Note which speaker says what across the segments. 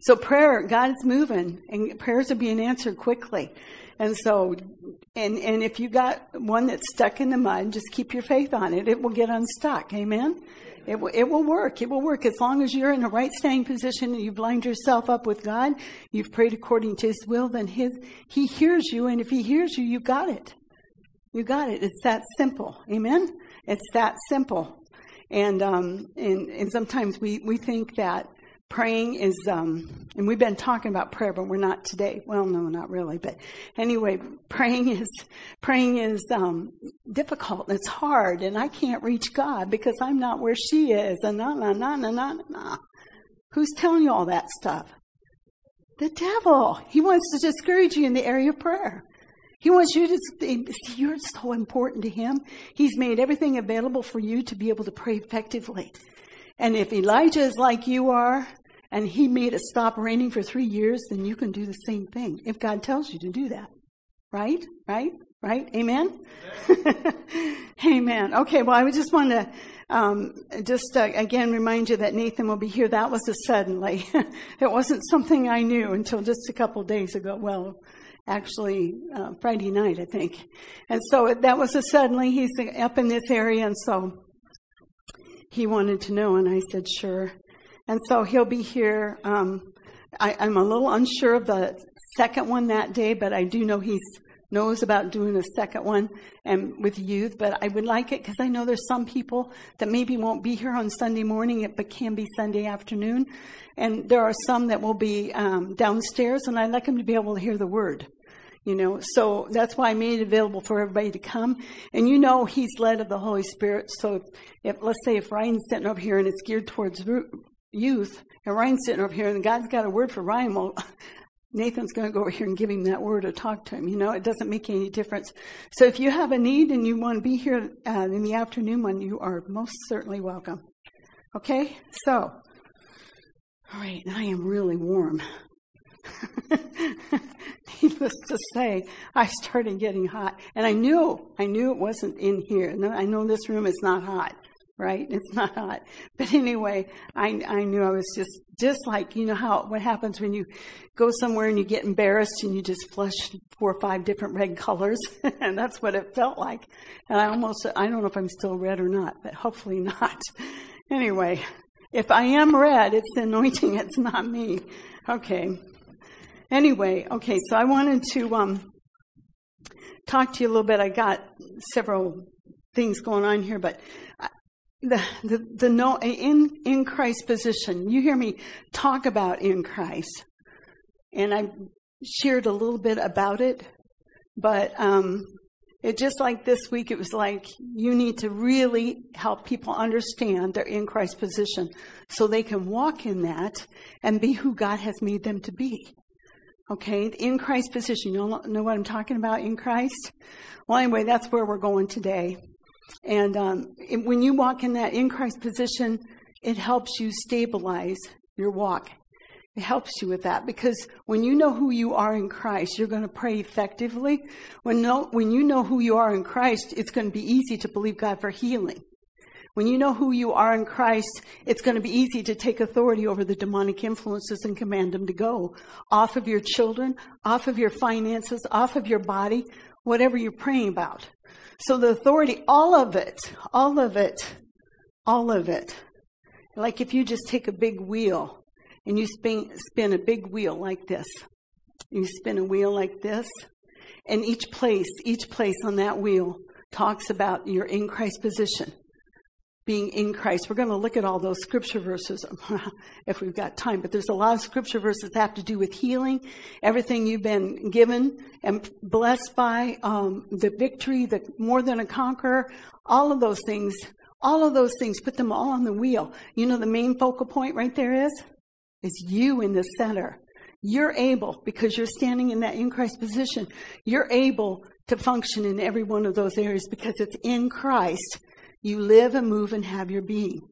Speaker 1: So prayer, God is moving and prayers are being answered quickly. And so, and, and if you got one that's stuck in the mud, just keep your faith on it. It will get unstuck. Amen. It will, it will work. It will work as long as you're in a right standing position and you've lined yourself up with God. You've prayed according to His will. Then His He hears you, and if He hears you, you got it. You got it. It's that simple. Amen. It's that simple. And um, and and sometimes we we think that praying is um, and we've been talking about prayer but we're not today. Well no not really but anyway praying is praying is um, difficult. And it's hard and i can't reach god because i'm not where she is and na na na na na na. Who's telling you all that stuff? The devil. He wants to discourage you in the area of prayer. He wants you to see you're so important to him. He's made everything available for you to be able to pray effectively. And if Elijah is like you are, and he made it stop raining for three years, then you can do the same thing if God tells you to do that. Right? Right? Right? Amen? Amen. Okay, well, I just want to um, just uh, again remind you that Nathan will be here. That was a suddenly. it wasn't something I knew until just a couple days ago. Well, actually, uh, Friday night, I think. And so that was a suddenly. He's up in this area, and so he wanted to know, and I said, sure. And so he'll be here. Um, I, I'm a little unsure of the second one that day, but I do know he knows about doing a second one and with youth, but I would like it because I know there's some people that maybe won't be here on Sunday morning, but can be Sunday afternoon. And there are some that will be um, downstairs, and I'd like them to be able to hear the word. You know, so that's why I made it available for everybody to come. And you know, he's led of the Holy Spirit. So if, let's say if Ryan's sitting over here and it's geared towards youth, and Ryan's sitting over here and God's got a word for Ryan, well, Nathan's going to go over here and give him that word or talk to him. You know, it doesn't make any difference. So if you have a need and you want to be here uh, in the afternoon when you are most certainly welcome. Okay? So, all right, I am really warm. Needless to say, I started getting hot. And I knew, I knew it wasn't in here. I know this room is not hot right? It's not hot. But anyway, I, I knew I was just, just like, you know how, what happens when you go somewhere and you get embarrassed and you just flush four or five different red colors. and that's what it felt like. And I almost, I don't know if I'm still red or not, but hopefully not. Anyway, if I am red, it's the anointing, it's not me. Okay. Anyway, okay, so I wanted to, um, talk to you a little bit. I got several things going on here, but the, the, the no, in, in Christ position. You hear me talk about in Christ. And I shared a little bit about it, but, um, it just like this week, it was like you need to really help people understand their in Christ position so they can walk in that and be who God has made them to be. Okay, in Christ position. You know, know what I'm talking about in Christ? Well, anyway, that's where we're going today. And um, when you walk in that in Christ position, it helps you stabilize your walk. It helps you with that because when you know who you are in Christ, you're going to pray effectively. When, no, when you know who you are in Christ, it's going to be easy to believe God for healing. When you know who you are in Christ, it's going to be easy to take authority over the demonic influences and command them to go off of your children, off of your finances, off of your body, whatever you're praying about. So the authority, all of it, all of it, all of it. Like if you just take a big wheel and you spin, spin a big wheel like this. You spin a wheel like this. And each place, each place on that wheel talks about your in Christ position being in Christ. We're going to look at all those scripture verses if we've got time, but there's a lot of scripture verses that have to do with healing, everything you've been given and blessed by, um, the victory, the more than a conqueror, all of those things, all of those things, put them all on the wheel. You know, the main focal point right there is, is you in the center. You're able, because you're standing in that in Christ position, you're able to function in every one of those areas because it's in Christ you live and move and have your being.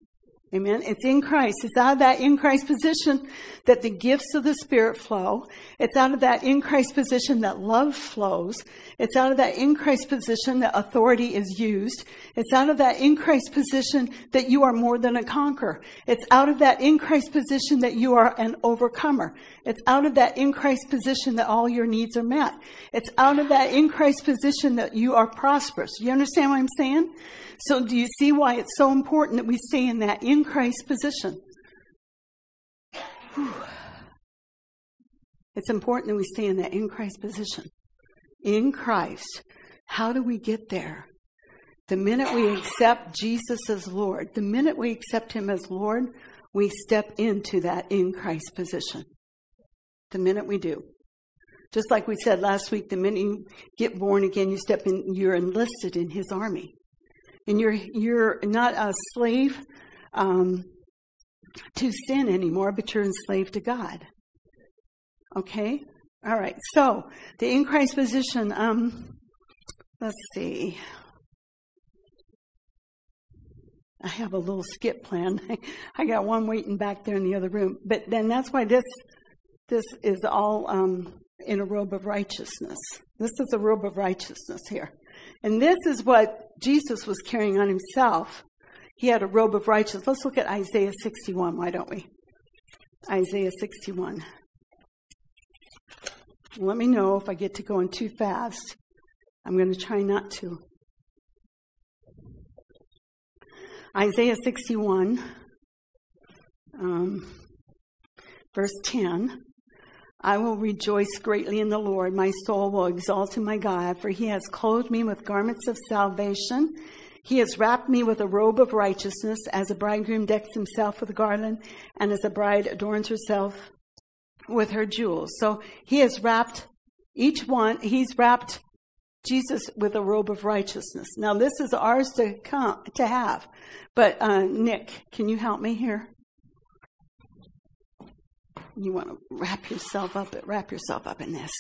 Speaker 1: Amen. It's in Christ. It's out of that in Christ position that the gifts of the Spirit flow. It's out of that in Christ position that love flows. It's out of that in Christ position that authority is used. It's out of that in Christ position that you are more than a conqueror. It's out of that in Christ position that you are an overcomer. It's out of that in Christ position that all your needs are met. It's out of that in Christ position that you are prosperous. You understand what I'm saying? So do you see why it's so important that we stay in that in Christ position? Whew. It's important that we stay in that in Christ position. In Christ. How do we get there? The minute we accept Jesus as Lord, the minute we accept Him as Lord, we step into that in Christ position. The minute we do. Just like we said last week, the minute you get born again, you step in, you're enlisted in His army and you're you're not a slave um, to sin anymore, but you're enslaved to God. Okay, all right. So the in Christ position. Um, let's see. I have a little skip plan. I got one waiting back there in the other room, but then that's why this this is all um, in a robe of righteousness. This is a robe of righteousness here. And this is what Jesus was carrying on himself. He had a robe of righteousness. Let's look at Isaiah 61, why don't we? Isaiah 61. Let me know if I get to going too fast. I'm going to try not to. Isaiah 61, um, verse 10. I will rejoice greatly in the Lord. My soul will exalt in my God, for he has clothed me with garments of salvation. He has wrapped me with a robe of righteousness, as a bridegroom decks himself with a garland, and as a bride adorns herself with her jewels. So he has wrapped each one, he's wrapped Jesus with a robe of righteousness. Now this is ours to come, to have. But, uh, Nick, can you help me here? You want to wrap yourself up, wrap yourself up in this.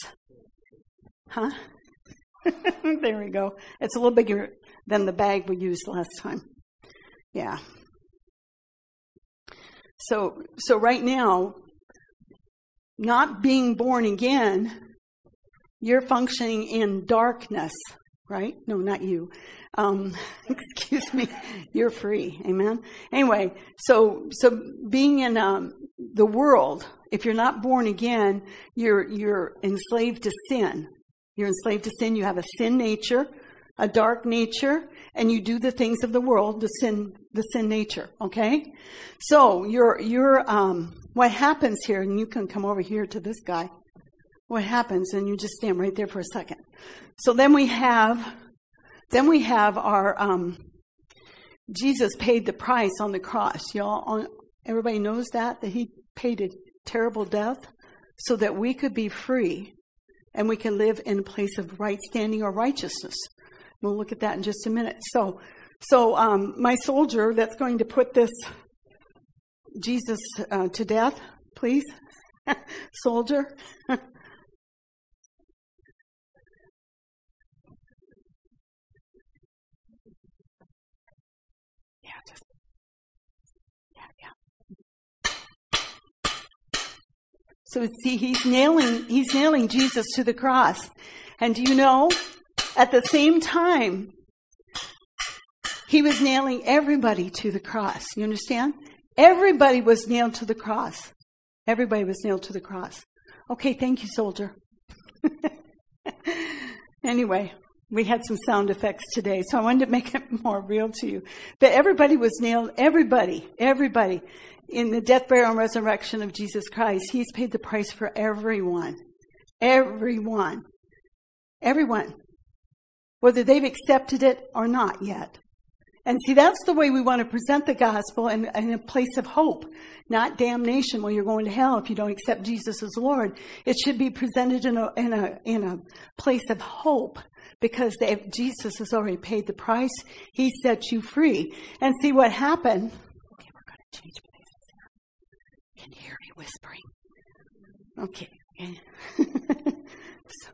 Speaker 1: Huh? there we go. It's a little bigger than the bag we used last time. Yeah. So, so right now, not being born again, you're functioning in darkness, right? No, not you. Um, excuse me. You're free. Amen. Anyway, so, so being in, um, the world, if you're not born again, you're, you're enslaved to sin. You're enslaved to sin. You have a sin nature, a dark nature, and you do the things of the world, the sin, the sin nature. Okay? So you're, you're, um, what happens here, and you can come over here to this guy. What happens, and you just stand right there for a second. So then we have, then we have our, um, Jesus paid the price on the cross. Y'all, everybody knows that, that he paid a terrible death so that we could be free and we can live in a place of right standing or righteousness. We'll look at that in just a minute. So, so um, my soldier that's going to put this Jesus uh, to death, please, soldier. So see, he's nailing, he's nailing Jesus to the cross. And do you know, at the same time, he was nailing everybody to the cross. You understand? Everybody was nailed to the cross. Everybody was nailed to the cross. Okay, thank you, soldier. anyway, we had some sound effects today, so I wanted to make it more real to you. But everybody was nailed, everybody, everybody in the death, burial, and resurrection of Jesus Christ, He's paid the price for everyone. Everyone. Everyone. Whether they've accepted it or not yet. And see, that's the way we want to present the gospel in, in, a place of hope, not damnation where you're going to hell if you don't accept Jesus as Lord. It should be presented in a, in a, in a place of hope because they, Jesus has already paid the price. He set you free. And see what happened. Okay, we're going to change can hear me whispering? Okay. so,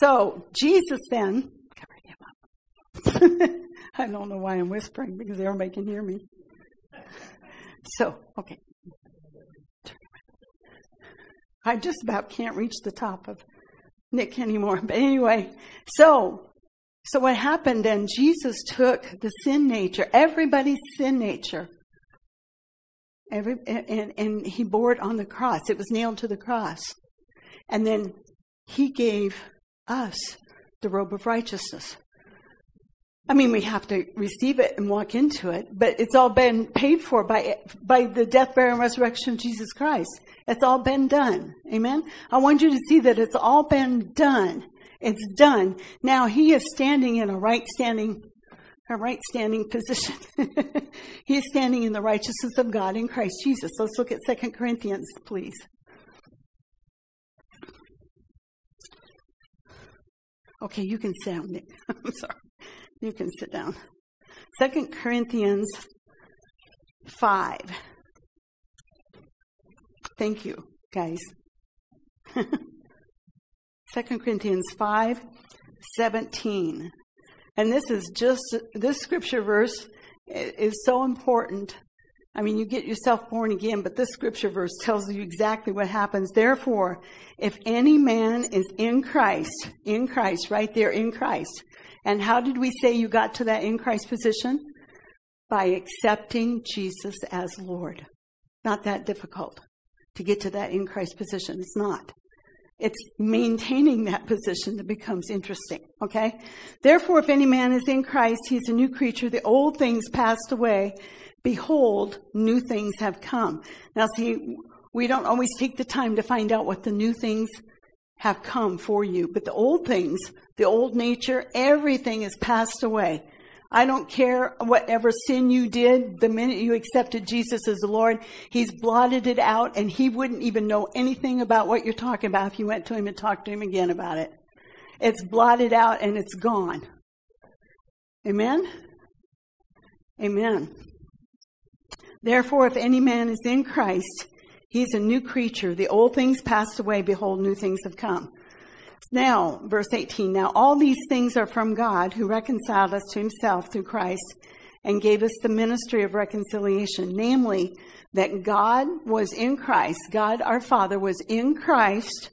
Speaker 1: so, Jesus then, covered him up. I don't know why I'm whispering because everybody can hear me. So, okay. I just about can't reach the top of Nick anymore. But anyway, so so what happened then? Jesus took the sin nature, everybody's sin nature, every and, and he bore it on the cross. It was nailed to the cross. And then he gave us the robe of righteousness. I mean, we have to receive it and walk into it, but it's all been paid for by, by the death, burial, and resurrection of Jesus Christ. It's all been done. Amen? I want you to see that it's all been done. It's done. Now he is standing in a right standing, a right standing position. he is standing in the righteousness of God in Christ Jesus. Let's look at Second Corinthians, please. Okay, you can sit down, Nick. I'm sorry. You can sit down. Second Corinthians 5. Thank you, guys. Second Corinthians 5 17. And this is just, this scripture verse is so important. I mean, you get yourself born again, but this scripture verse tells you exactly what happens. Therefore, if any man is in Christ, in Christ, right there in Christ, and how did we say you got to that in Christ position? By accepting Jesus as Lord. Not that difficult to get to that in Christ position. It's not. It's maintaining that position that becomes interesting. Okay? Therefore, if any man is in Christ, he's a new creature. The old things passed away. Behold, new things have come. Now see, we don't always take the time to find out what the new things have come for you. But the old things, the old nature, everything is passed away. I don't care whatever sin you did the minute you accepted Jesus as the Lord. He's blotted it out and he wouldn't even know anything about what you're talking about if you went to him and talked to him again about it. It's blotted out and it's gone. Amen? Amen. Therefore, if any man is in Christ, he's a new creature. The old things passed away. Behold, new things have come. Now, verse 18, now all these things are from God who reconciled us to himself through Christ and gave us the ministry of reconciliation, namely that God was in Christ, God our Father was in Christ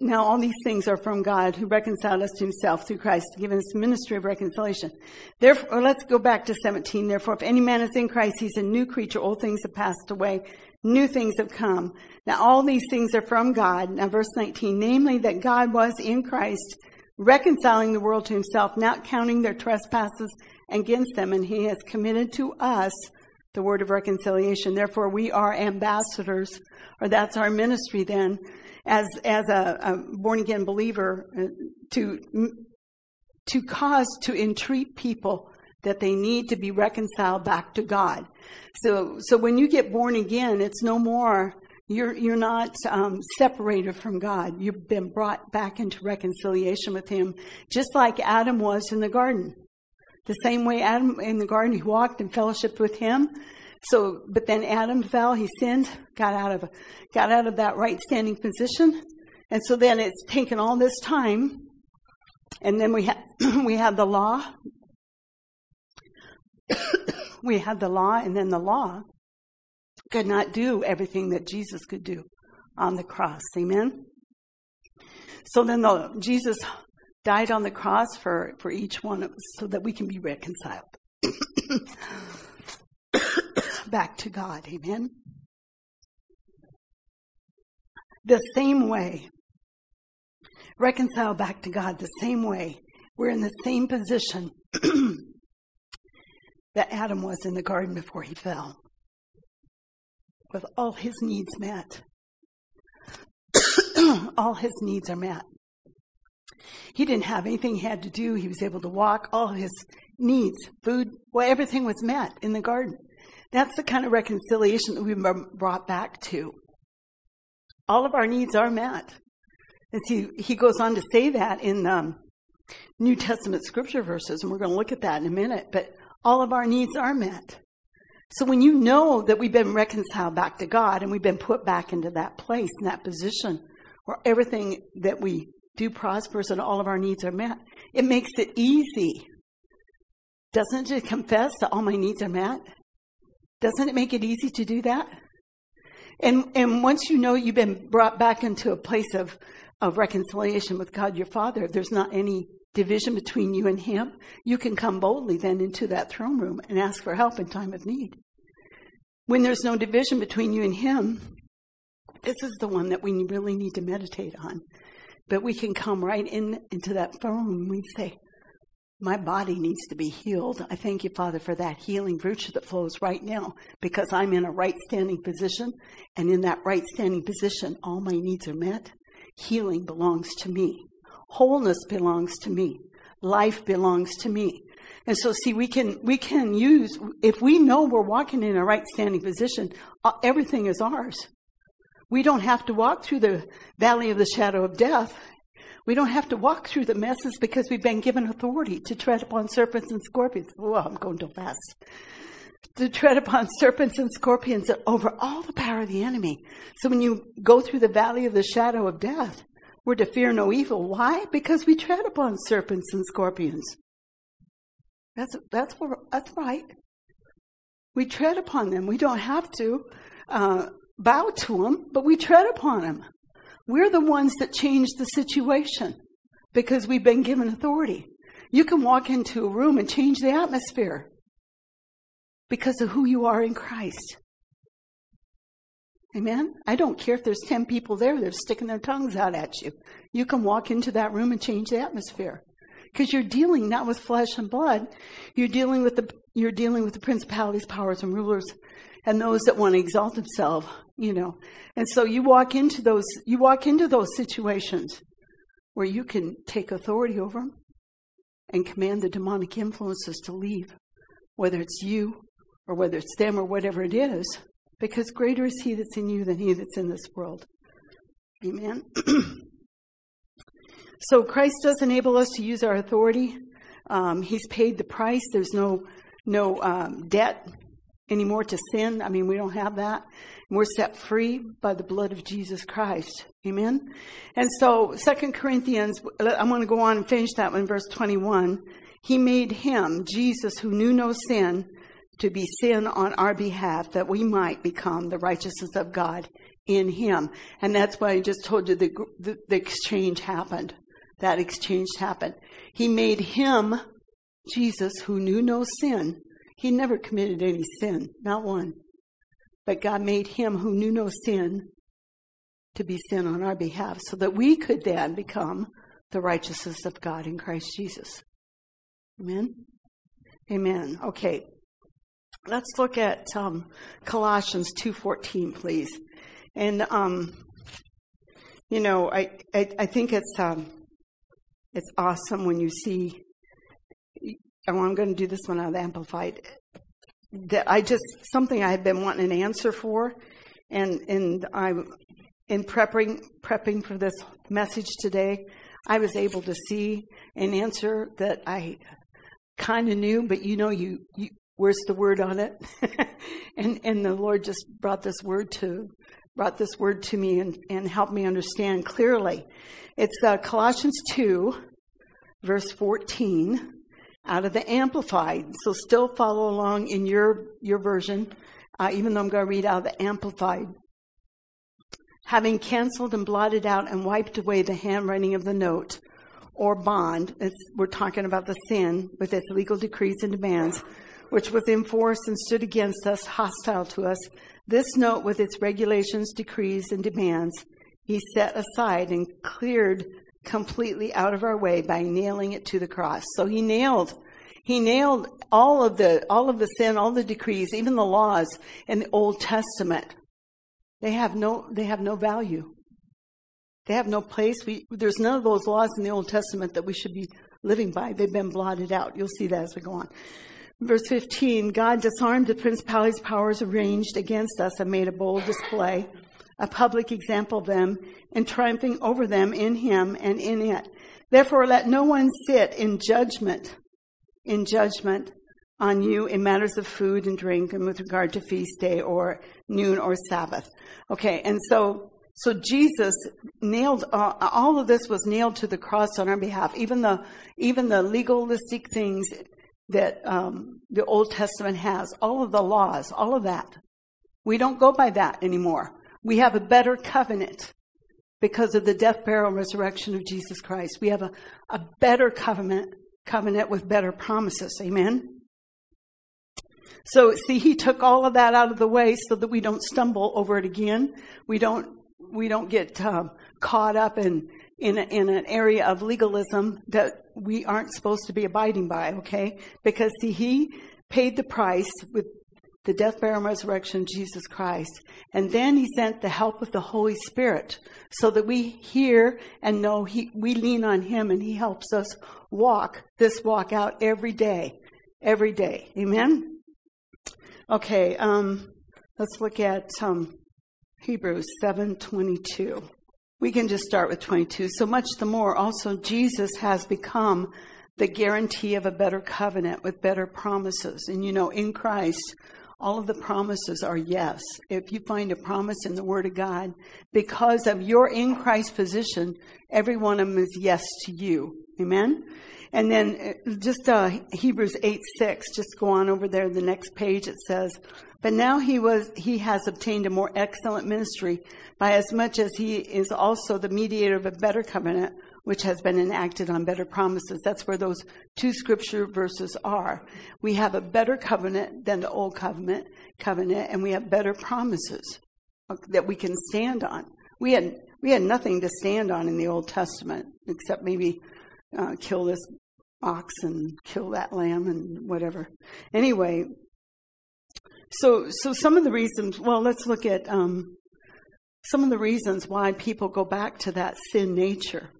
Speaker 1: Now, all these things are from God who reconciled us to himself through Christ, giving us the ministry of reconciliation. Therefore, let's go back to 17. Therefore, if any man is in Christ, he's a new creature. Old things have passed away. New things have come. Now, all these things are from God. Now, verse 19, namely that God was in Christ, reconciling the world to himself, not counting their trespasses against them, and he has committed to us the word of reconciliation. Therefore, we are ambassadors, or that's our ministry then as as a, a born again believer uh, to to cause to entreat people that they need to be reconciled back to God. So so when you get born again, it's no more you're you're not um, separated from God. You've been brought back into reconciliation with Him, just like Adam was in the garden. The same way Adam in the garden, he walked and fellowshiped with Him. So, but then Adam fell, he sinned, got out of, got out of that right standing position. And so then it's taken all this time. And then we had, we had the law. we had the law and then the law could not do everything that Jesus could do on the cross. Amen. So then the, Jesus died on the cross for, for each one of us so that we can be reconciled. back to God. Amen. The same way. Reconcile back to God the same way. We're in the same position that Adam was in the garden before he fell, with all his needs met. all his needs are met. He didn't have anything he had to do. He was able to walk. All his needs, food, well, everything was met in the garden. That's the kind of reconciliation that we've been brought back to. All of our needs are met. And see, he goes on to say that in um, New Testament scripture verses, and we're going to look at that in a minute, but all of our needs are met. So when you know that we've been reconciled back to God and we've been put back into that place, and that position where everything that we do prospers and all of our needs are met, It makes it easy. Doesn't it confess that all my needs are met? Doesn't it make it easy to do that? And, and once you know you've been brought back into a place of, of reconciliation with God your Father, there's not any division between you and Him, you can come boldly then into that throne room and ask for help in time of need. When there's no division between you and Him, this is the one that we really need to meditate on. But we can come right in into that throne room and say, my body needs to be healed. I thank you, Father, for that healing virtue that flows right now because I'm in a right standing position. And in that right standing position, all my needs are met. Healing belongs to me. Wholeness belongs to me. Life belongs to me. And so, see, we can, we can use, if we know we're walking in a right standing position, uh, everything is ours. We don't have to walk through the valley of the shadow of death we don't have to walk through the messes because we've been given authority to tread upon serpents and scorpions. Oh, I'm going too fast. To tread upon serpents and scorpions over all the power of the enemy. So when you go through the valley of the shadow of death, we're to fear no evil. Why? Because we tread upon serpents and scorpions. That's, that's, that's right. We tread upon them. We don't have to uh, bow to them, but we tread upon them. We're the ones that change the situation because we've been given authority. You can walk into a room and change the atmosphere because of who you are in Christ. Amen? I don't care if there's 10 people there, they're sticking their tongues out at you. You can walk into that room and change the atmosphere. Because you're dealing not with flesh and blood, you're dealing with the, you're dealing with the principalities, powers, and rulers, and those that want to exalt themselves you know. And so you walk into those, you walk into those situations where you can take authority over them and command the demonic influences to leave, whether it's you or whether it's them or whatever it is, because greater is he that's in you than he that's in this world. Amen. so Christ does enable us to use our authority. Um, he's paid the price. There's no no um, debt anymore to sin. I mean, we don't have that. We're set free by the blood of Jesus Christ. Amen. And so, Second Corinthians, I'm going to go on and finish that one, verse 21. He made him, Jesus, who knew no sin, to be sin on our behalf, that we might become the righteousness of God in him. And that's why I just told you the, the, the exchange happened. That exchange happened. He made him, Jesus, who knew no sin. He never committed any sin, not one. But God made him who knew no sin to be sin on our behalf so that we could then become the righteousness of God in Christ Jesus. Amen? Amen. Okay. Let's look at um, Colossians 2.14, please. And, um, you know, I, I, I think it's, um, it's awesome when you see, I'm going to do this one out of the Amplified that I just something I had been wanting an answer for, and and I'm, in prepping prepping for this message today, I was able to see an answer that I kind of knew, but you know, you, you where's the word on it? and and the Lord just brought this word to brought this word to me and, and helped me understand clearly. It's uh, Colossians two, verse fourteen out of the Amplified. So still follow along in your, your version, uh, even though I'm going to read out of the Amplified. Having canceled and blotted out and wiped away the handwriting of the note or bond, it's we're talking about the sin with its legal decrees and demands, which was in force and stood against us, hostile to us. This note with its regulations, decrees, and demands, he set aside and cleared completely out of our way by nailing it to the cross. So he nailed, he nailed all of the, all of the sin, all the decrees, even the laws in the Old Testament. They have no, they have no value. They have no place. We, there's none of those laws in the Old Testament that we should be living by. They've been blotted out. You'll see that as we go on. Verse 15, God disarmed the principalities, powers arranged against us and made a bold display a public example of them, and triumphing over them in him and in it. Therefore, let no one sit in judgment, in judgment on you in matters of food and drink and with regard to feast day or noon or Sabbath. Okay, and so, So Jesus nailed uh, all of this was nailed to the cross on our behalf. Even the even the legalistic things that um, the Old Testament has, all of the laws, all of that. We don't go by that anymore. We have a better covenant because of the death, burial, and resurrection of Jesus Christ. We have a, a better covenant, covenant with better promises. Amen. So see, he took all of that out of the way so that we don't stumble over it again. We don't, we don't get um, caught up in, in, a, in an area of legalism that we aren't supposed to be abiding by, okay? Because see, he paid the price with the death, burial, and resurrection of Jesus Christ. And then he sent the help of the Holy Spirit so that we hear and know he, we lean on him and he helps us walk this walk out every day. Every day. Amen? Okay, um, let's look at um, Hebrews 7:22. We can just start with 22. So much the more also Jesus has become the guarantee of a better covenant with better promises. And you know, in Christ, all of the promises are yes. If you find a promise in the Word of God, because of your in Christ position, every one of them is yes to you. Amen? And then uh, just uh, Hebrews 8 6, just go on over there, the next page, it says, But now he, was, he has obtained a more excellent ministry by as much as he is also the mediator of a better covenant which has been enacted on better promises. That's where those two scripture verses are. We have a better covenant than the old covenant, covenant, and we have better promises that we can stand on. We had we had nothing to stand on in the Old Testament except maybe uh, kill this ox and kill that lamb and whatever. Anyway, so so some of the reasons. Well, let's look at um, some of the reasons why people go back to that sin nature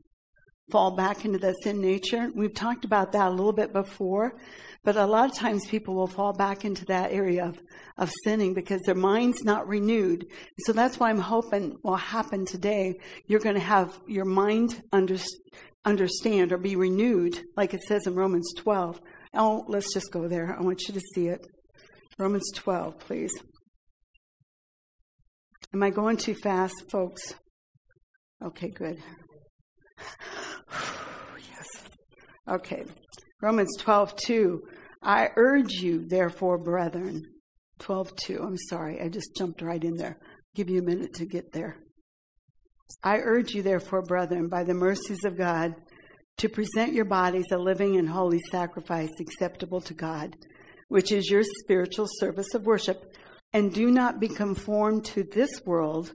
Speaker 1: fall back into that sin nature. We've talked about that a little bit before, but a lot of times people will fall back into that area of, of sinning because their mind's not renewed. So that's why I'm hoping will happen today. You're going to have your mind under, understand or be renewed, like it says in Romans 12. Oh, let's just go there. I want you to see it. Romans 12, please. Am I going too fast, folks? Okay, good. Yes. Okay. Romans 12, 2. I urge you, therefore, brethren. 12, 2. I'm sorry. I just jumped right in there. give you a minute to get there. I urge you, therefore, brethren, by the mercies of God, to present your bodies a living and holy sacrifice acceptable to God, which is your spiritual service of worship. And do not be conformed to this world,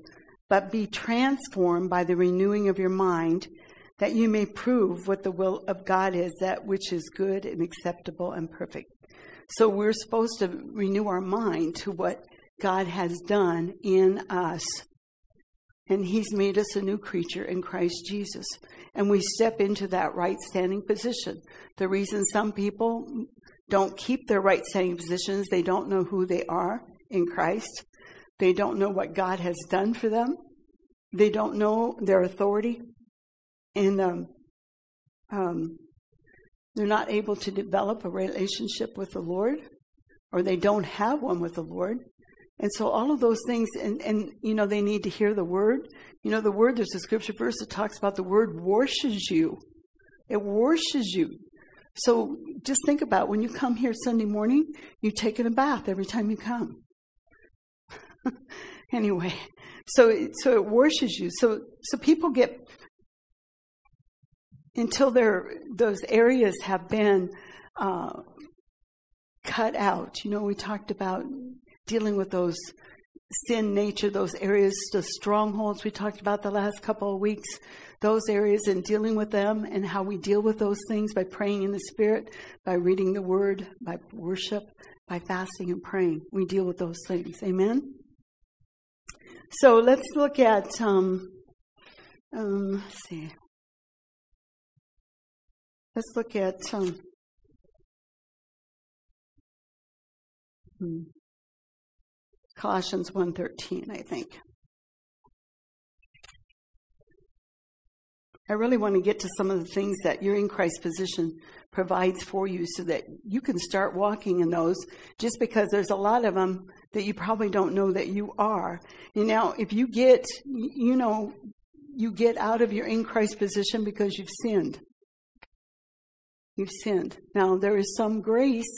Speaker 1: but be transformed by the renewing of your mind that you may prove what the will of God is, that which is good and acceptable and perfect. So we're supposed to renew our mind to what God has done in us. And He's made us a new creature in Christ Jesus. And we step into that right standing position. The reason some people don't keep their right standing positions, they don't know who they are in Christ. They don't know what God has done for them. They don't know their authority and um, um, they're not able to develop a relationship with the Lord, or they don't have one with the Lord. And so all of those things, and, and you know, they need to hear the word. You know, the word, there's a scripture verse that talks about the word washes you. It washes you. So just think about when you come here Sunday morning, you take a bath every time you come. anyway, so so it washes you. So so people get until those areas have been uh, cut out. You know, we talked about dealing with those sin nature, those areas, the strongholds we talked about the last couple of weeks, those areas and dealing with them and how we deal with those things by praying in the Spirit, by reading the Word, by worship, by fasting and praying. We deal with those things. Amen? So let's look at, um, um, let's see. Let's look at um, hmm, Colossians 1.13, I think. I really want to get to some of the things that your in Christ position provides for you so that you can start walking in those just because there's a lot of them that you probably don't know that you are. And now, if you get, you know, you get out of your in Christ position because you've sinned. You've sinned. Now, there is some grace,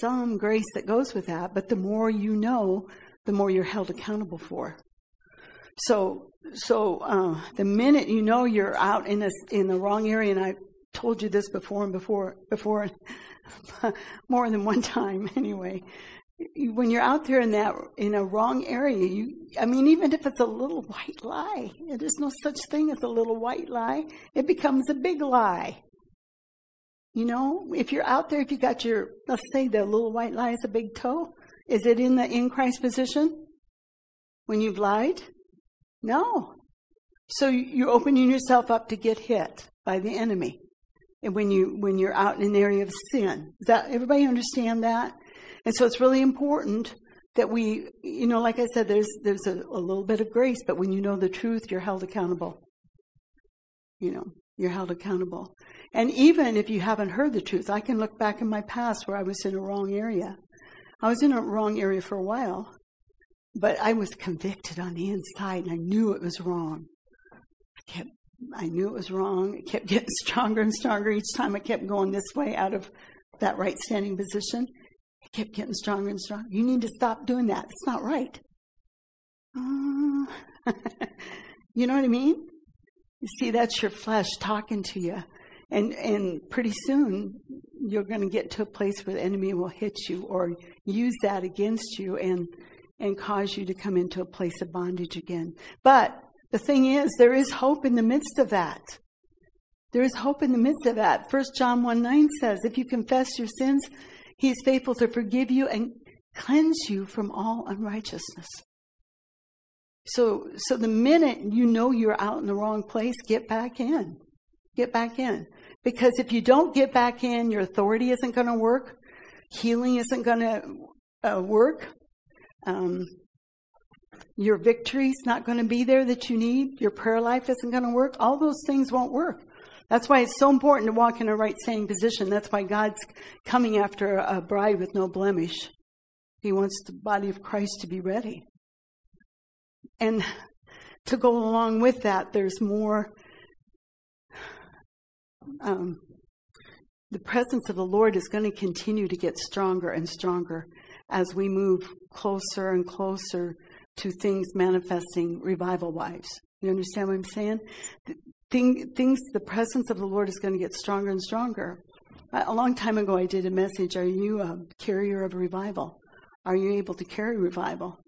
Speaker 1: some grace that goes with that, but the more you know, the more you're held accountable for. So, so uh, the minute you know you're out in a, in the wrong area, and I told you this before and before, before, more than one time anyway. When you're out there in that in a wrong area, you I mean, even if it's a little white lie, there's no such thing as a little white lie. It becomes a big lie. You know, if you're out there, if you got your, let's say the little white lie is a big toe, is it in the in Christ position when you've lied? No. So you're opening yourself up to get hit by the enemy. And when you when you're out in an area of sin. Does that everybody understand that? And so it's really important that we you know, like I said, there's there's a, a little bit of grace, but when you know the truth, you're held accountable. You know, you're held accountable. And even if you haven't heard the truth, I can look back in my past where I was in a wrong area. I was in a wrong area for a while, but I was convicted on the inside and I knew it was wrong. I kept, I knew it was wrong. It kept getting stronger and stronger each time I kept going this way out of that right standing position. It kept getting stronger and stronger. You need to stop doing that. It's not right. Uh, you know what I mean? You see, that's your flesh talking to you. And, and pretty soon, you're going to get to a place where the enemy will hit you or use that against you and, and cause you to come into a place of bondage again. But the thing is, there is hope in the midst of that. There is hope in the midst of that. First John 1 9 says, If you confess your sins, he is faithful to forgive you and cleanse you from all unrighteousness. So, so the minute you know you're out in the wrong place, get back in. Get back in. Because if you don't get back in, your authority isn't going to work. Healing isn't going to uh, work. Um, your victory's not going to be there that you need. Your prayer life isn't going to work. All those things won't work. That's why it's so important to walk in a right standing position. That's why God's coming after a bride with no blemish. He wants the body of Christ to be ready. And to go along with that, there's more. Um, the presence of the Lord is going to continue to get stronger and stronger as we move closer and closer to things manifesting revival wise. You understand what I'm saying? Thing, things, the presence of the Lord is going to get stronger and stronger. A long time ago, I did a message Are you a carrier of revival? Are you able to carry revival?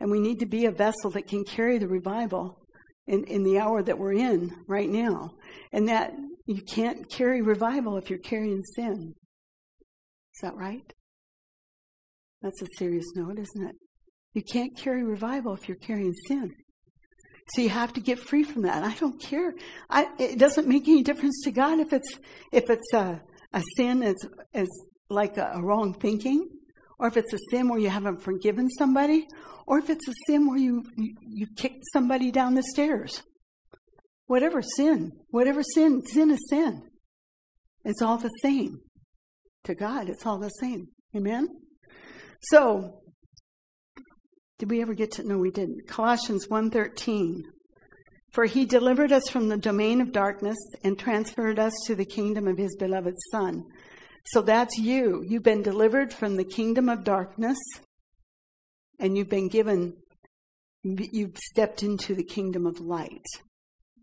Speaker 1: And we need to be a vessel that can carry the revival in, in the hour that we're in right now. And that you can't carry revival if you're carrying sin. Is that right? That's a serious note, isn't it? You can't carry revival if you're carrying sin. So you have to get free from that. I don't care. I, it doesn't make any difference to God if it's if it's a, a sin as as like a, a wrong thinking, or if it's a sin where you haven't forgiven somebody, or if it's a sin where you, you, you kicked somebody down the stairs. Whatever sin, whatever sin, sin is sin. It's all the same. To God, it's all the same. Amen? So, did we ever get to no we didn't. Colossians 1:13. For he delivered us from the domain of darkness and transferred us to the kingdom of his beloved son. So that's you. You've been delivered from the kingdom of darkness and you've been given, you've stepped into the kingdom of light.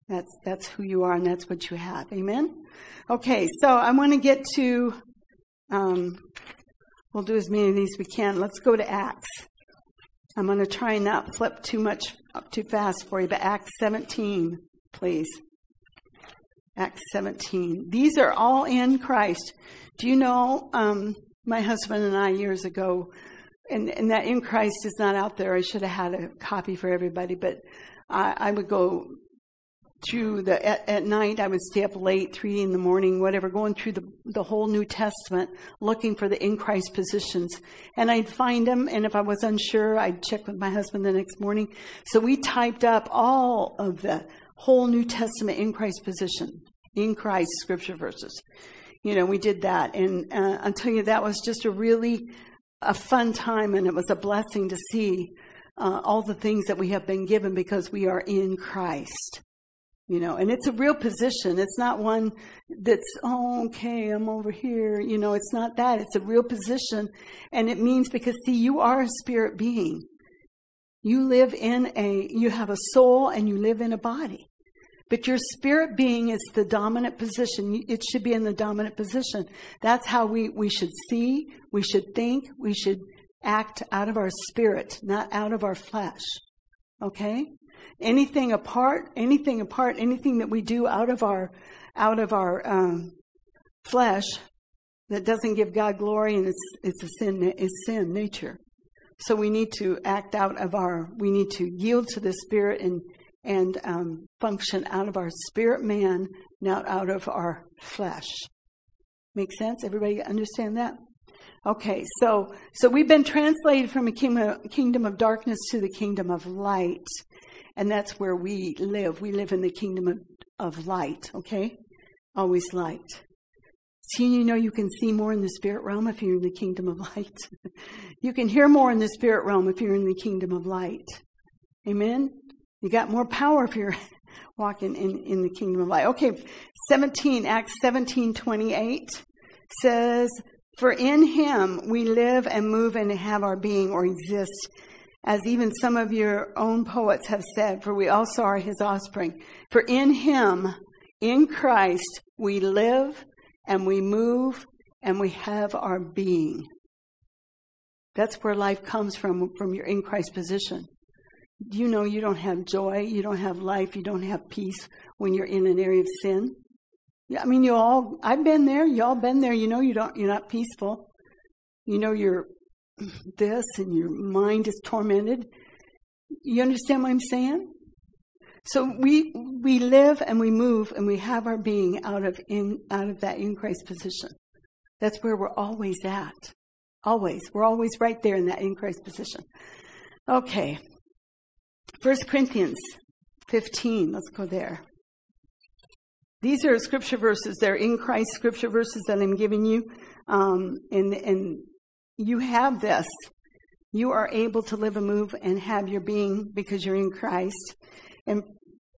Speaker 1: That's, that's who you are and that's what you have. Amen? Okay, so I want to get to, um, we'll do as many of these we can. Let's go to Acts. I'm going to try and not flip too much up too fast for you, but Acts 17, please. Acts 17. These are all in Christ. Do you know, um, my husband and I years ago and, and that in Christ is not out there. I should have had a copy for everybody, but I, I would go through the at, at, night. I would stay up late, three in the morning, whatever, going through the the whole New Testament, looking for the in Christ positions, and I'd find them. And if I was unsure, I'd check with my husband the next morning. So we typed up all of the whole New Testament in Christ position, in Christ scripture verses. You know, we did that, and uh, I'll tell you that was just a really a fun time and it was a blessing to see uh, all the things that we have been given because we are in Christ. You know, and it's a real position. It's not one that's, oh, okay, I'm over here. You know, it's not that. It's a real position. And it means because, see, you are a spirit being. You live in a, you have a soul and you live in a body. But your spirit being is the dominant position. It should be in the dominant position. That's how we, we should see, we should think, we should act out of our spirit, not out of our flesh. Okay? Anything apart, anything apart, anything that we do out of our, out of our um, flesh that doesn't give God glory and it's, it's a sin, is sin nature. So we need to act out of our, we need to yield to the Spirit and, and um, function out of our spirit man, not out of our flesh. Make sense? Everybody understand that? Okay, so so we've been translated from a kingdom, kingdom of darkness to the kingdom of light, and that's where we live. We live in the kingdom of, of light. Okay, always light. See, you know you can see more in the spirit realm if you're in the kingdom of light. you can hear more in the spirit realm if you're in the kingdom of light. Amen? You got more power if you're walking in, in the kingdom of light. Okay, 17, Acts 17, 28 says, For in him we live and move and have our being or exist, as even some of your own poets have said, for we also are his offspring. For in him, in Christ, we live and we move and we have our being. That's where life comes from, from your in Christ position. You know you don't have joy, you don't have life, you don't have peace when you're in an area of sin? I mean, you all, I've been there, you all been there, you know you don't, you're not peaceful. You know you're this and your mind is tormented. You understand what I'm saying? So we we live and we move and we have our being out of in out of that in Christ position. That's where we're always at. Always. We're always right there in that in Christ position. Okay. First Corinthians 15. Let's go there. These are scripture verses. They're in Christ scripture verses that I'm giving you. Um, and, and you have this. You are able to live and move and have your being because you're in Christ. And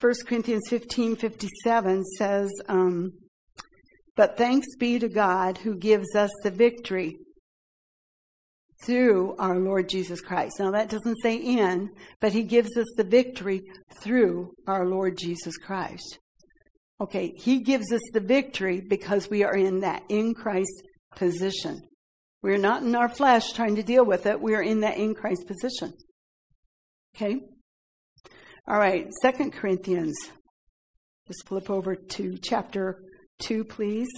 Speaker 1: 1 Corinthians 15 57 says, um, But thanks be to God who gives us the victory through our Lord Jesus Christ. Now that doesn't say in, but he gives us the victory through our Lord Jesus Christ. Okay, he gives us the victory because we are in that in Christ position. We're not in our flesh trying to deal with it. We're in that in Christ position. Okay? All right, Second Corinthians. Just flip over to chapter 2, please.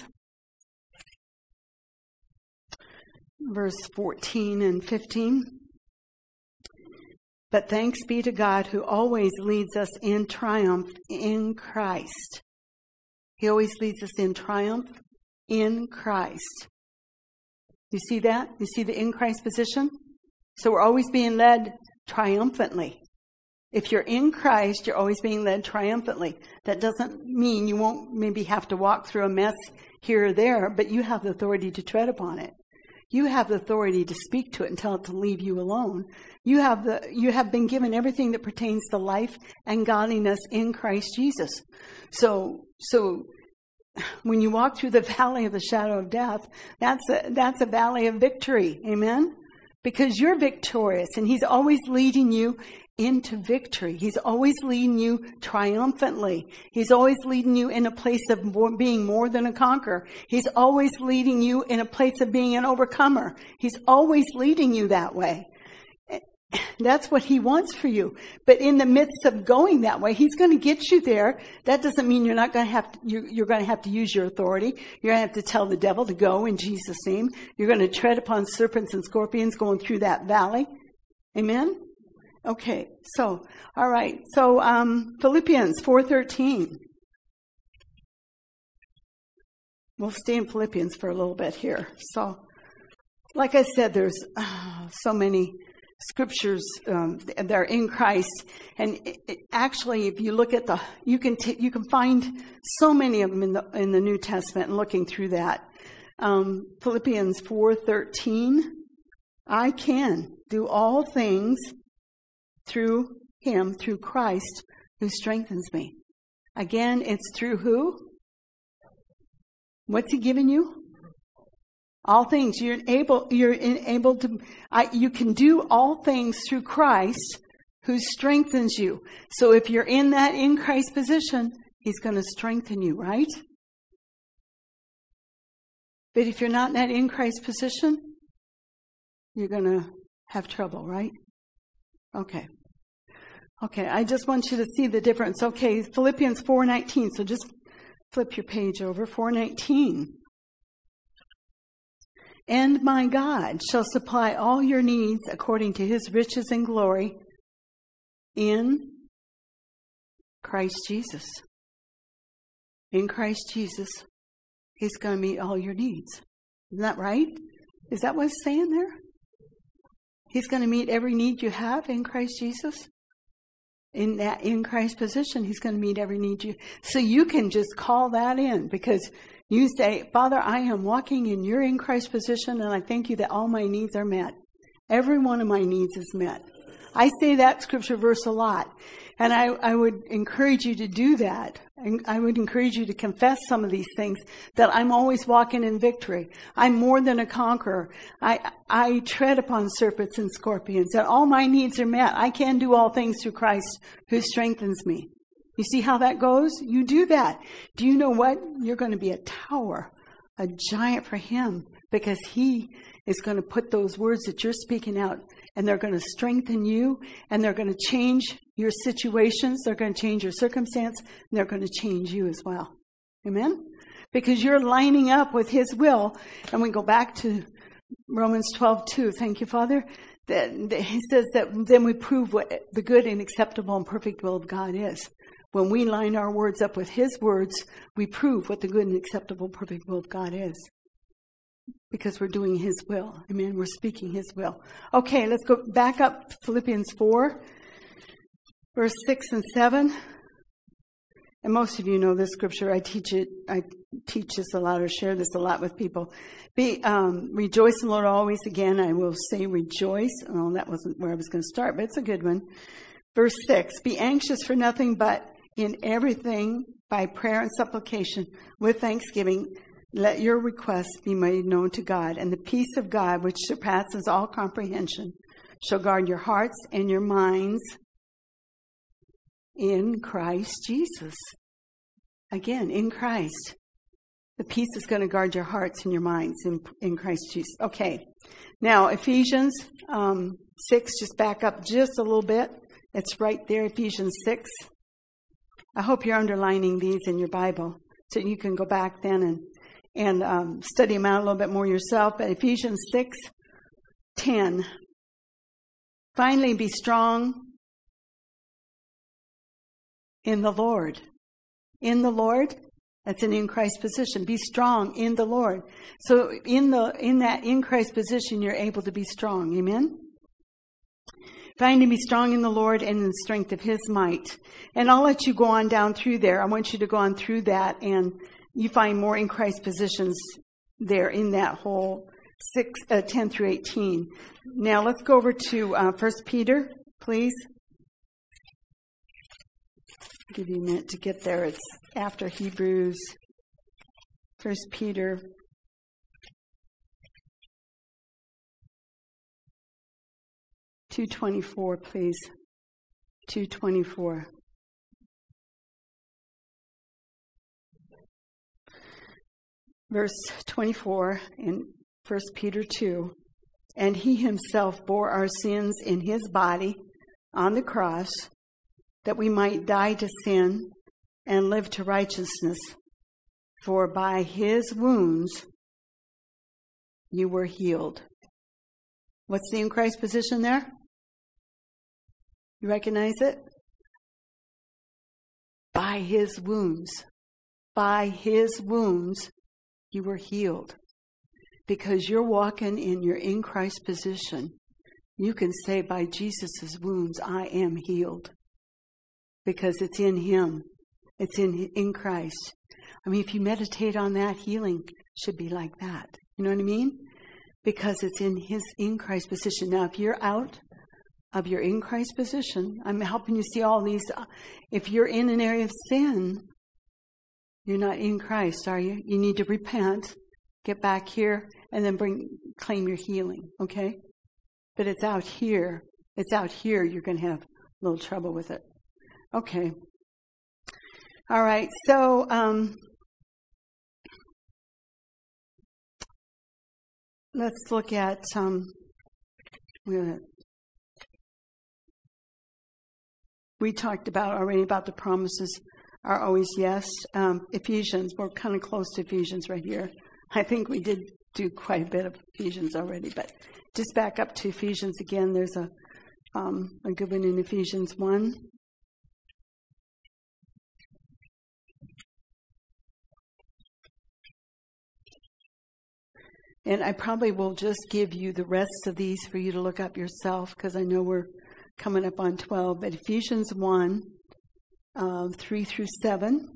Speaker 1: Verse 14 and 15. But thanks be to God who always leads us in triumph in Christ. He always leads us in triumph in Christ. You see that? You see the in Christ position? So we're always being led triumphantly. If you're in Christ, you're always being led triumphantly. That doesn't mean you won't maybe have to walk through a mess here or there, but you have the authority to tread upon it. You have the authority to speak to it and tell it to leave you alone. You have the, you have been given everything that pertains to life and godliness in Christ Jesus. So, so when you walk through the valley of the shadow of death, that's a, that's a valley of victory. Amen? Because you're victorious and he's always leading you into victory. He's always leading you triumphantly. He's always leading you in a place of more, being more than a conqueror. He's always leading you in a place of being an overcomer. He's always leading you that way. That's what he wants for you. But in the midst of going that way, he's going to get you there. That doesn't mean you're not going to have to, you're going to have to use your authority. You're going to have to tell the devil to go in Jesus' name. You're going to tread upon serpents and scorpions going through that valley. Amen? Okay, so all right, so um, Philippians four thirteen. We'll stay in Philippians for a little bit here. So, like I said, there's uh, so many scriptures um, that are in Christ, and it, it, actually, if you look at the, you can t- you can find so many of them in the in the New Testament. And looking through that, um, Philippians four thirteen I can do all things through him, through Christ who strengthens me. Again, it's through who? What's he given you? All things. You're able, you're able to, I, you can do all things through Christ who strengthens you. So if you're in that in Christ position, he's going to strengthen you, right? But if you're not in that in Christ position, you're going to have trouble, right? Okay. Okay, I just want you to see the difference. Okay, Philippians 4:19. So just flip your page over 419. And my God shall supply all your needs according to his riches and glory in Christ Jesus. In Christ Jesus, he's going to meet all your needs. Isn't that right? Is that what it's saying there? He's going to meet every need you have in Christ Jesus. In that in Christ position, He's going to meet every need you. So you can just call that in because you say, Father, I am walking in your in Christ position and I thank you that all my needs are met. Every one of my needs is met. I say that scripture verse a lot. And I, I would encourage you to do that. And I would encourage you to confess some of these things that I'm always walking in victory. I'm more than a conqueror. I, I tread upon serpents and scorpions and all my needs are met. I can do all things through Christ who strengthens me. You see how that goes? You do that. Do you know what? You're going to be a tower, a giant for him because he is going to put those words that you're speaking out and they're going to strengthen you and they're going to change your situations. They're going to change your circumstance and they're going to change you as well. Amen? Because you're lining up with His will. And we go back to Romans 12, 2. Thank you, Father. That, he says that then we prove what the good and acceptable and perfect will of God is. When we line our words up with His words, we prove what the good and acceptable, perfect will of God is because we're doing His will. Amen. We're speaking His will. Okay, let's go back up Philippians 4, verse 6 and 7. And most of you know this scripture. I teach it. I teach this a lot or share this a lot with people. Be um, rejoice in the Lord always. Again, I will say rejoice. Oh, that wasn't where I was going to start, but it's a good one. Verse six: Be anxious for nothing, but in everything by prayer and supplication with thanksgiving let your requests be made known to God, and the peace of God, which surpasses all comprehension, shall guard your hearts and your minds in Christ Jesus. Again, in Christ. The peace is going to guard your hearts and your minds in, in Christ Jesus. Okay. Now, Ephesians um, 6, just back up just a little bit. It's right there, Ephesians 6. I hope you're underlining these in your Bible so you can go back then and and um, study them out a little bit more yourself. But Ephesians 6 10. Finally, be strong in the Lord. In the Lord, that's an in Christ position. Be strong in the Lord. So in the in that in Christ position, you're able to be strong. Amen. Finally, be strong in the Lord and in the strength of His might. And I'll let you go on down through there. I want you to go on through that and you find more in Christ positions there in that whole six, uh, 10 through 18. Now let's go over to uh, 1 Peter, please. I'll give you a minute to get there. It's after Hebrews. 1 Peter. Two twenty four, please. Two twenty four. verse 24 in 1 Peter 2 And he himself bore our sins in his body on the cross that we might die to sin and live to righteousness. For by his wounds you were healed. What's the in Christ position there? You recognize it? By his wounds. By his wounds you were healed. Because you're walking in your in Christ position, you can say, by Jesus' wounds, I am healed. Because it's in Him, it's in, in Christ. I mean, if you meditate on that, healing should be like that. You know what I mean? because it's in his in Christ position. Now, if you're out of your in Christ position, I'm helping you see all these. If you're in an area of sin, you're not in Christ, are you? You need to repent, get back here, and then bring claim your healing. Okay, but it's out here. It's out here. You're going to have a little trouble with it. Okay. All right. So. Um, let's look at um, we talked about already about the promises are always yes. Um, Ephesians, we're kind of close to Ephesians right here. I think we did do quite a bit of Ephesians already, but just back up to Ephesians again. There's a um, a good one in Ephesians one. And I probably will just give you the rest of these for you to look up yourself because I know we're coming up on 12. But Ephesians 1 uh, 3 through 7.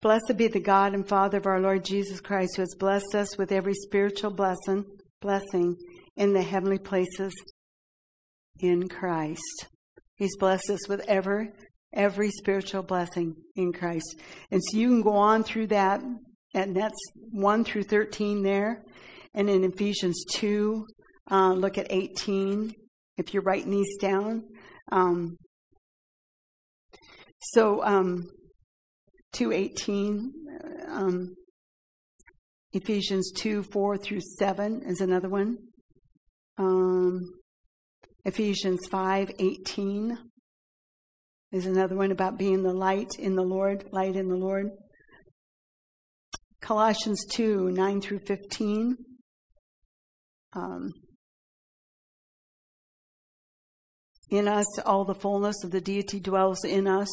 Speaker 1: Blessed be the God and Father of our Lord Jesus Christ, who has blessed us with every spiritual blessing, blessing in the heavenly places in Christ. He's blessed us with every, every spiritual blessing in Christ. And so you can go on through that and that's 1 through 13 there. And in Ephesians 2, uh, look at 18, if you're writing these down. Um, so, um, 218, um, Ephesians 2, 4 through 7 is another one. Um, Ephesians 5, 18 is another one about being the light in the Lord, light in the Lord. Colossians 2 9 through 15. In us, all the fullness of the deity dwells in us.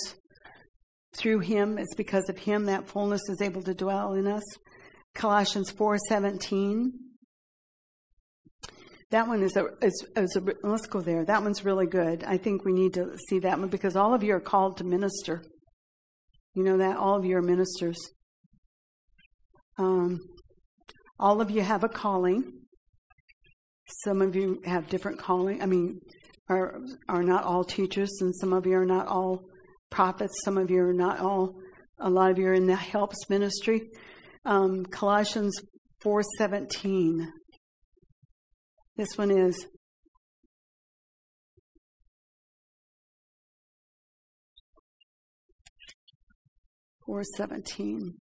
Speaker 1: Through him, it's because of him that fullness is able to dwell in us. Colossians 4:17. That one is a, is, is a, let's go there. That one's really good. I think we need to see that one because all of you are called to minister. You know that all of you are ministers. Um, all of you have a calling. Some of you have different calling. I mean, are are not all teachers, and some of you are not all prophets. Some of you are not all. A lot of you are in the helps ministry. Um, Colossians four seventeen. This one is. Four seventeen.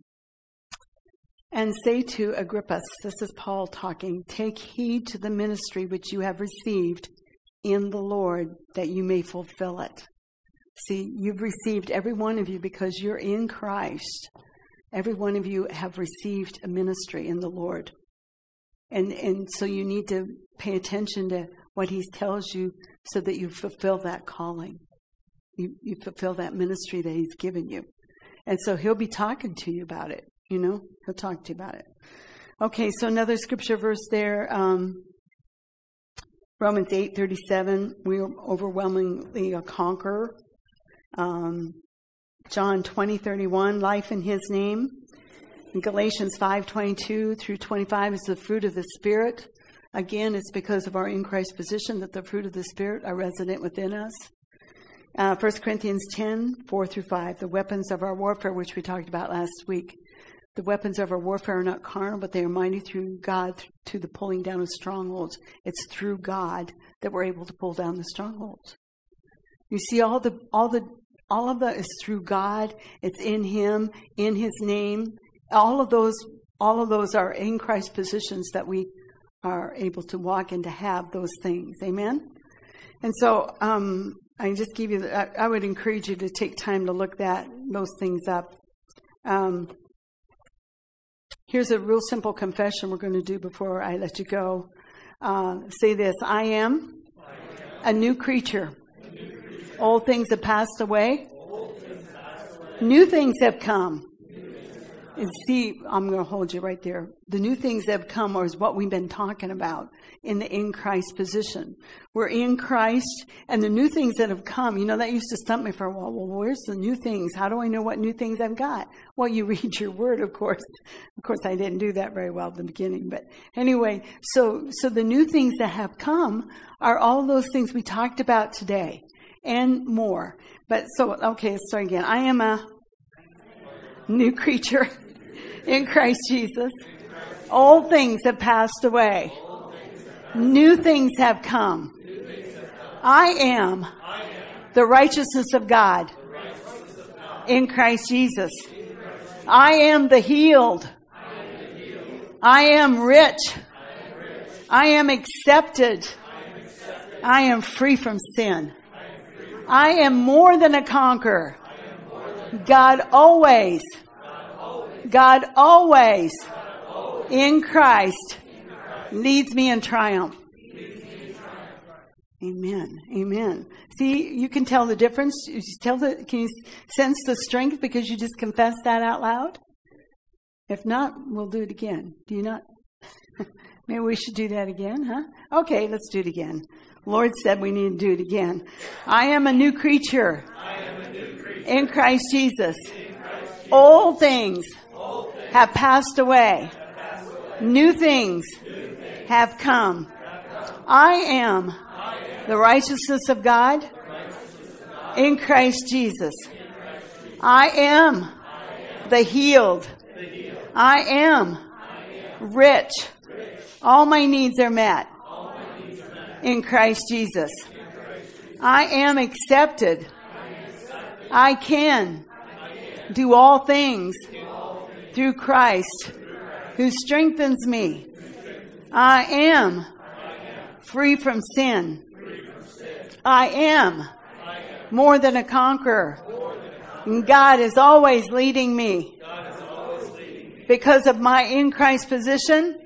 Speaker 1: And say to Archippus, this is Paul talking, take heed to the ministry which you have received in the Lord that you may fulfill it. See, you've received every one of you because you're in Christ. Every one of you have received a ministry in the Lord. And, and so you need to pay attention to what he tells you so that you fulfill that calling. You, you fulfill that ministry that he's given you. And so he'll be talking to you about it. You know, he'll talk to you about it. Okay, so another scripture verse there, um, Romans eight thirty seven. We are overwhelmingly a conqueror. Um, John twenty thirty one. Life in His name. In Galatians five twenty two through twenty five is the fruit of the Spirit. Again, it's because of our in Christ position that the fruit of the Spirit are resident within us. Uh, 1 Corinthians 10, 4 through 5, the weapons of our warfare, which we talked about last week. The weapons of our warfare are not carnal, but they are mighty through God to the pulling down of strongholds. It's through God that we're able to pull down the strongholds. You see, all the all the all of that is through God. It's in Him, in His name. All of those all of those are in Christ positions that we are able to walk and to have those things. Amen. And so um, I just give you. The, I, I, would encourage you to take time to look that those things up. Um, Here's a real simple confession we're going to do before I let you go. Uh, say this I am, a new creature. Old things have passed away. New things have come. And see, I'm going to hold you right there. The new things that have come is what we've been talking about in the in Christ position. We're in Christ, and the new things that have come, you know, that used to stump me for a while. Well, where's the new things? How do I know what new things I've got? Well, you read your word, of course. Of course, I didn't do that very well at the beginning, but anyway, so, so the new things that have come are all those things we talked about today and more. But so, okay, let's start again. I am a new creature in Christ Jesus. Old things have passed away. New things have come. I am the righteousness of God in Christ Jesus. I am the healed. I am rich. I am accepted. I am free from sin. I am more than a conqueror. God always, God always in Christ leads me in triumph. Amen. Amen. See, you can tell the difference. You tell the, can you sense the strength because you just confessed that out loud? If not, we'll do it again. Do you not? Maybe we should do that again, huh? Okay, let's do it again. Lord said we need to do it again. I am a new creature,
Speaker 2: a new creature.
Speaker 1: in Christ Jesus.
Speaker 2: In Christ Jesus.
Speaker 1: Old things have passed away. New things have come. I am the righteousness of God in Christ Jesus. I am the healed. I am rich. All my needs are met in Christ Jesus. I am accepted.
Speaker 2: I
Speaker 1: can do all things through Christ who strengthens me. I am free from sin. I am more than a conqueror. And God is always leading me because of my in Christ position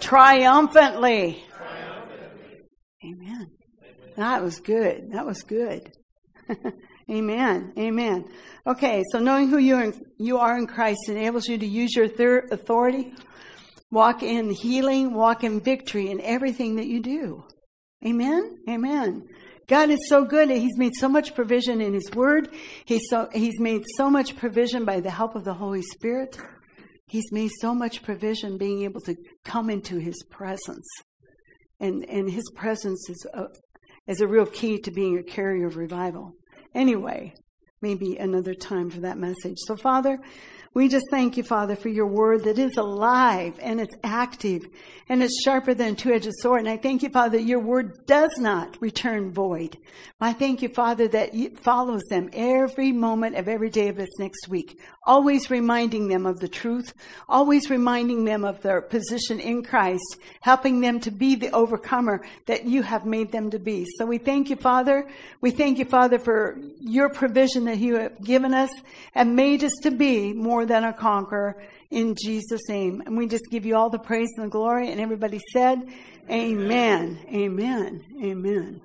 Speaker 1: triumphantly. Amen. That was good. That was good. Amen. Amen. Okay, so knowing who you are, in, you are in Christ enables you to use your thir- authority, walk in healing, walk in victory in everything that you do. Amen. Amen. God is so good. He's made so much provision in His Word. He's so He's made so much provision by the help of the Holy Spirit. He's made so much provision being able to come into His presence, and and His presence is a, is a real key to being a carrier of revival. Anyway, maybe another time for that message. So, Father, we just thank you, Father, for your word that is alive and it's active and it's sharper than a two-edged sword. And I thank you, Father, your word does not return void. I thank you, Father, that it follows them every moment of every day of this next week, always reminding them of the truth, always reminding them of their position in Christ, helping them to be the overcomer that you have made them to be. So we thank you, Father. We thank you, Father, for your provision that you have given us and made us to be more than a conqueror in Jesus' name. And we just give you all the praise and the glory. And everybody said, Amen. Amen. Amen.